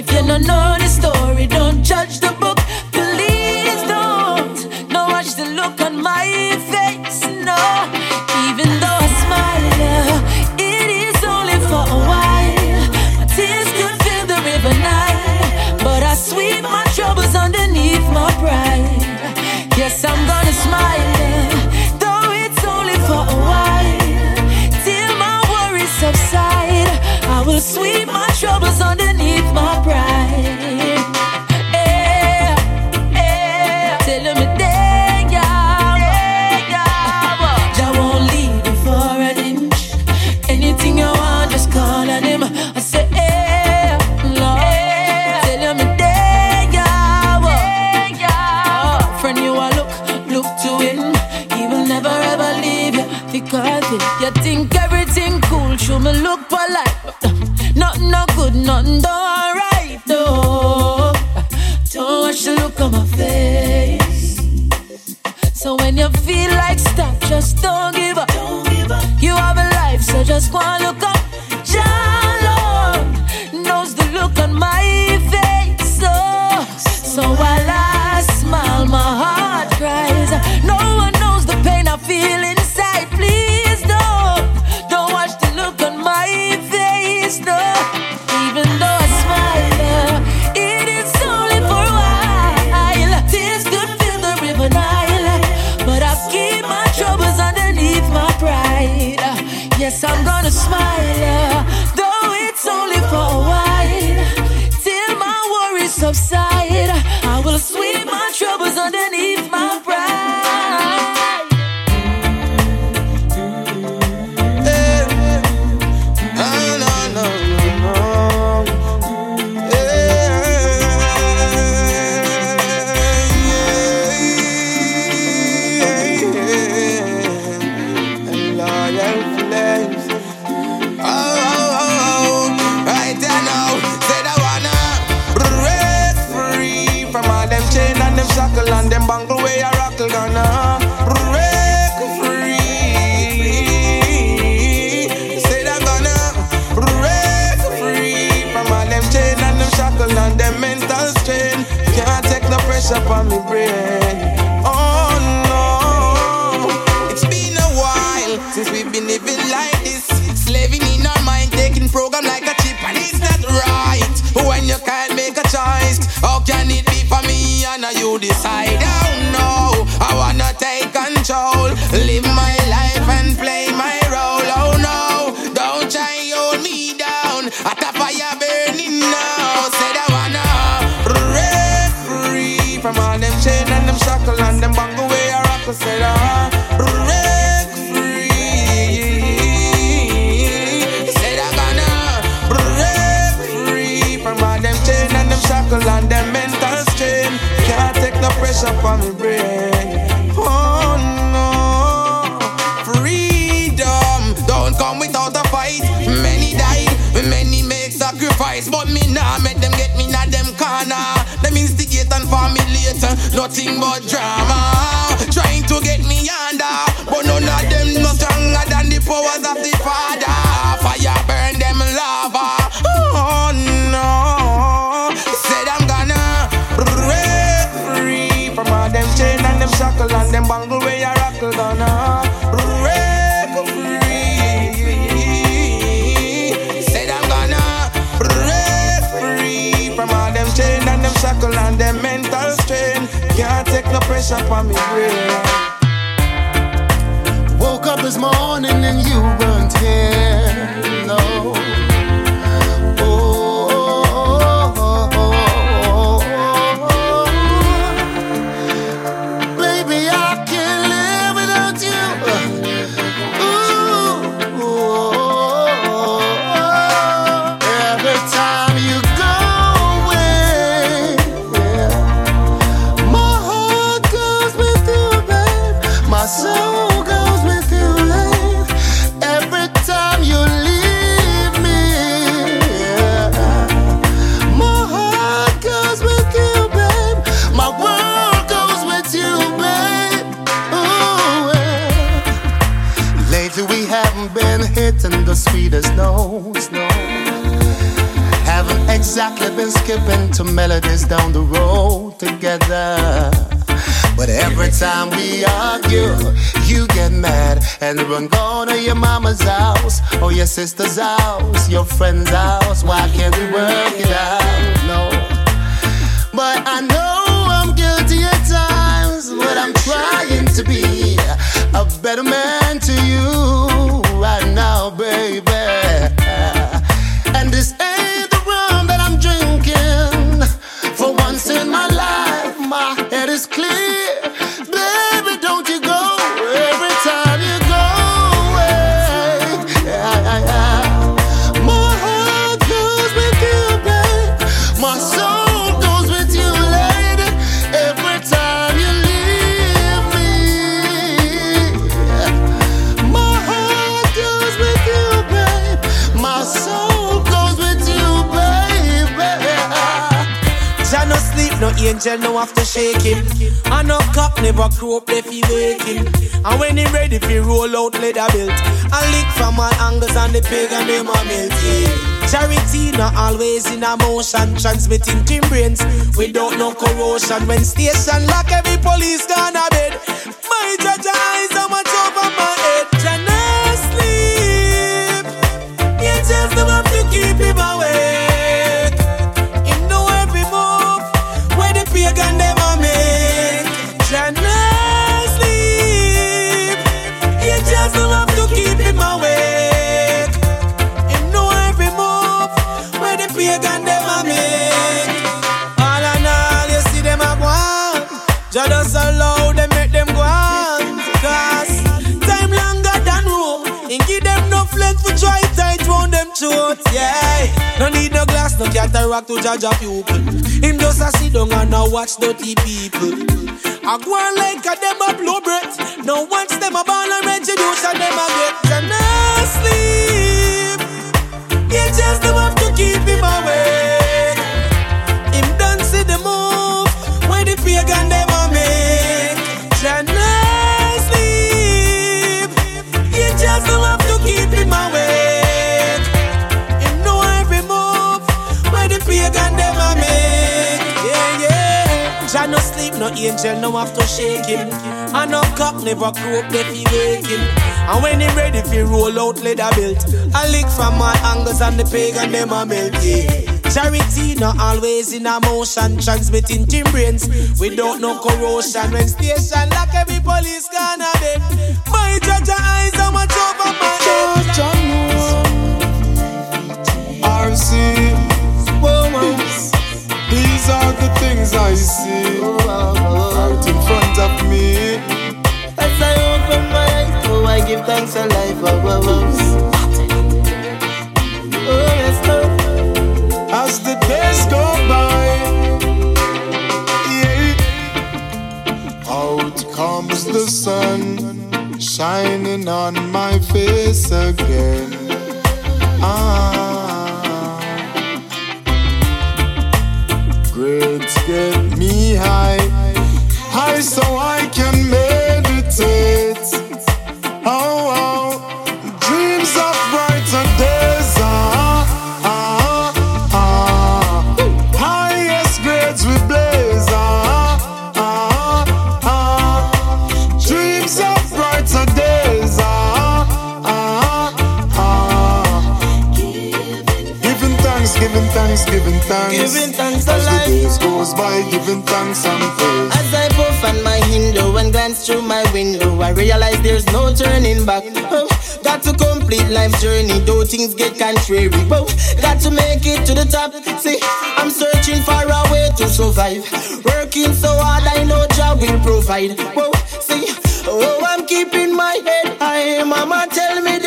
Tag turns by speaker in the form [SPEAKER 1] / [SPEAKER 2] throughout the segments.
[SPEAKER 1] If you don't know the story, don't judge the book. Please don't. No, watch the look on my face. No, even though I smile, it is only for a while. My tears could fill the river Nile, but I sweep my troubles underneath my pride. Yes, I'm gonna smile, though it's only for a while. Till my worries subside, I will sweep my troubles underneath my pride. So when you feel like stop, just don't give up. Don't give up. You have a life, so just go on. Oh no, it's
[SPEAKER 2] been a while since we've been living like this. Slaving in our mind, taking program like a chip, and it's not right. When you can't make a choice, how can it be for me and you decide? Oh no, I wanna take control, live my Nothing but drama. fresh up on me grave.
[SPEAKER 3] Woke up this morning and you
[SPEAKER 4] were Exactly been skipping to melodies down the road together. But every time we argue, you get mad and run go to your mama's house or your sister's house, your friend's house. Why can't we work it out? No. But I know I'm guilty at times, but I'm trying to be a better man to you
[SPEAKER 3] sleep, no angel, no shake him. And no cock never crow up if he wake him. And when he ready, fi roll out leather belt. And lick from all angles and the pig and them a melt. Charity not always in a motion, transmitting team brains without no corrosion. When station lock, every police gone a bed. My judge eyes are much Yeah. No need no glass, no cataract to judge a pupil. Him just a sit down and a watch dirty people. I go on like a them a blow breath. No watch them a ball and retribution them a get. Them no sleep. Yeah, just them have to keep him awake. Angel, no have to shake him. And no cock never croak, they fi wake him. And when he ready fi roll out leather belt, I lick from my angles and the pagan them a melt. Yeah. Charity not always in a motion, transmitting team brains without no corrosion. When station lock, every police gone a bed. My judge eyes
[SPEAKER 5] grades get me high, high so I giving thanks and praise.
[SPEAKER 6] As I puff on my window and glance through my window, I realize there's no turning back. Oh, got to complete life journey, though things get contrary. Oh, got to make it to the top. See, I'm searching for a way to survive. Working so hard, I know job will provide. Whoa, see, oh, I'm keeping my head high. Mama tell me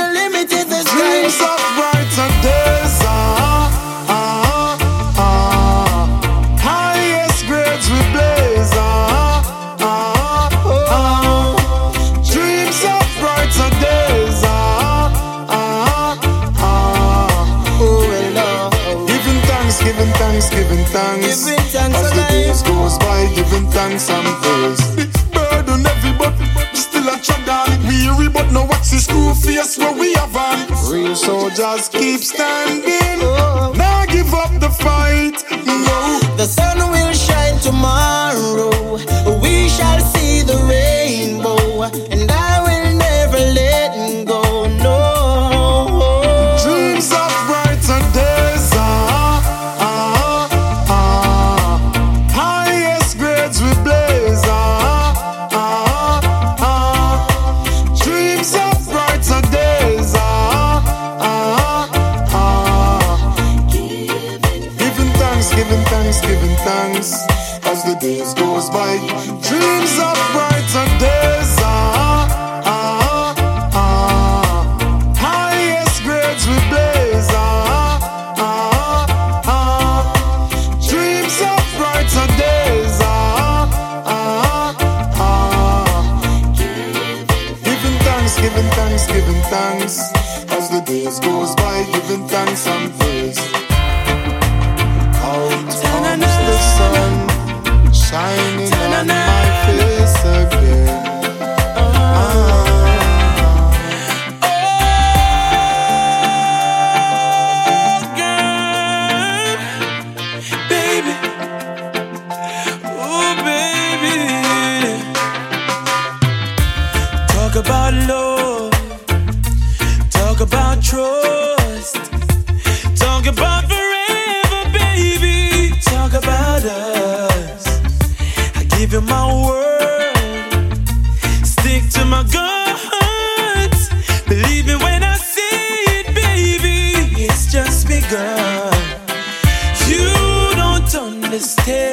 [SPEAKER 5] giving thanks. Giving thanks As the days goes by, giving thanks and praise. Big burden every but still a trod on. Weary but no what's the school face where we have on. Real soldiers keep standing. Oh. Now give up the fight. No.
[SPEAKER 6] The sun will shine tomorrow. We shall see the
[SPEAKER 5] days goes by. Dreams are my.
[SPEAKER 7] Believe when I see it, baby. It's just begun. You don't understand.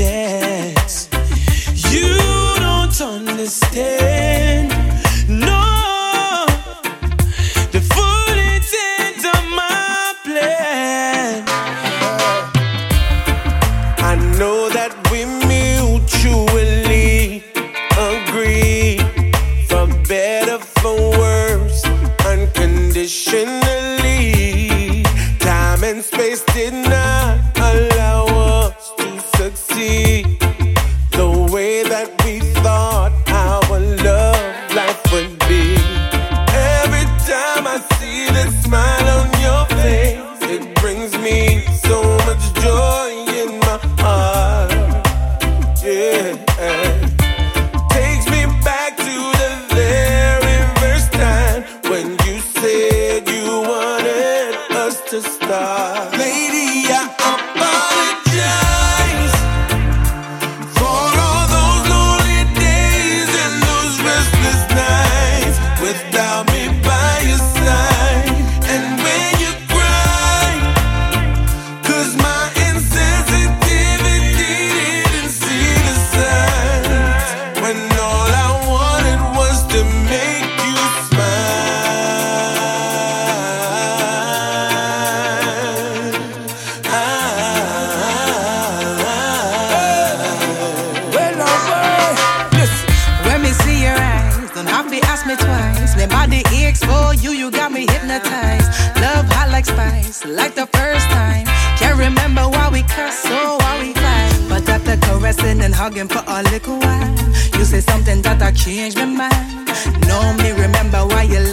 [SPEAKER 8] Yes.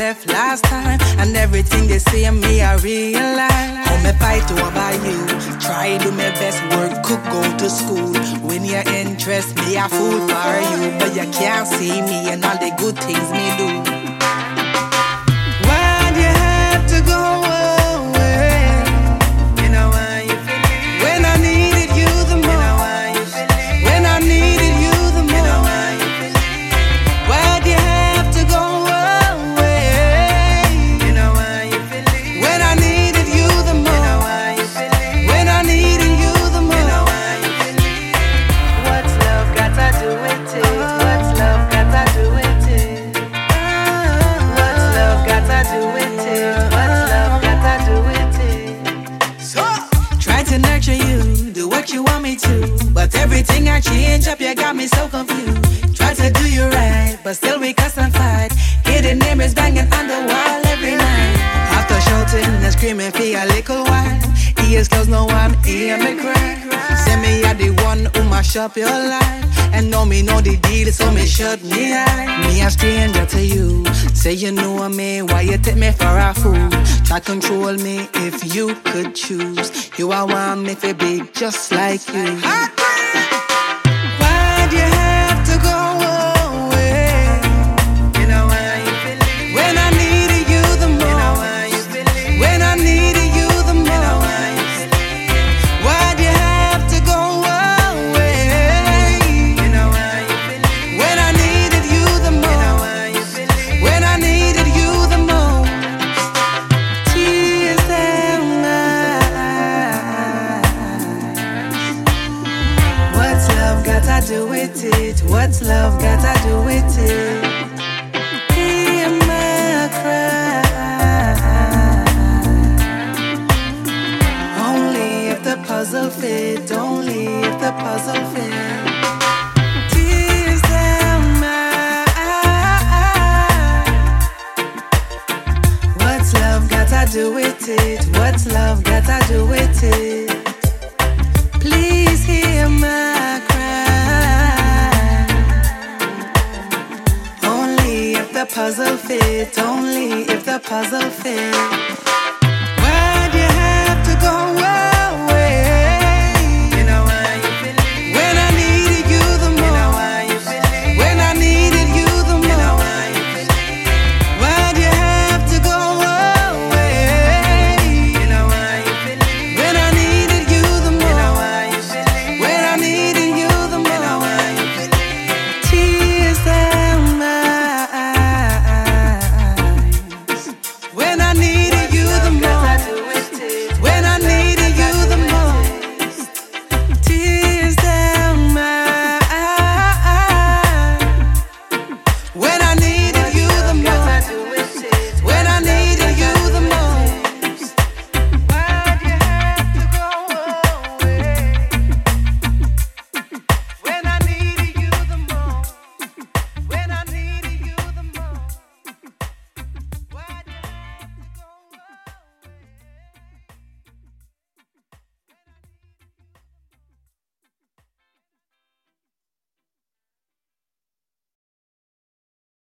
[SPEAKER 8] Left last time. And everything they say in me, I realize. How me fight over you. Try do my best work, cook, go to school. When you interest me, I fool for you. But you can't see me and all the good things me do. Up your life, and know me know the deal, so me shut me eye. Me a stranger to you, say you know me, why you take me for a fool? Try control me if you could choose. You are one me for big, just like you. What's love got to do with it? Hear my cry. Only if the puzzle fit, only if the puzzle fit. What's love got to do with it? What's love got to do with it? Puzzle fit, only if the puzzle fit.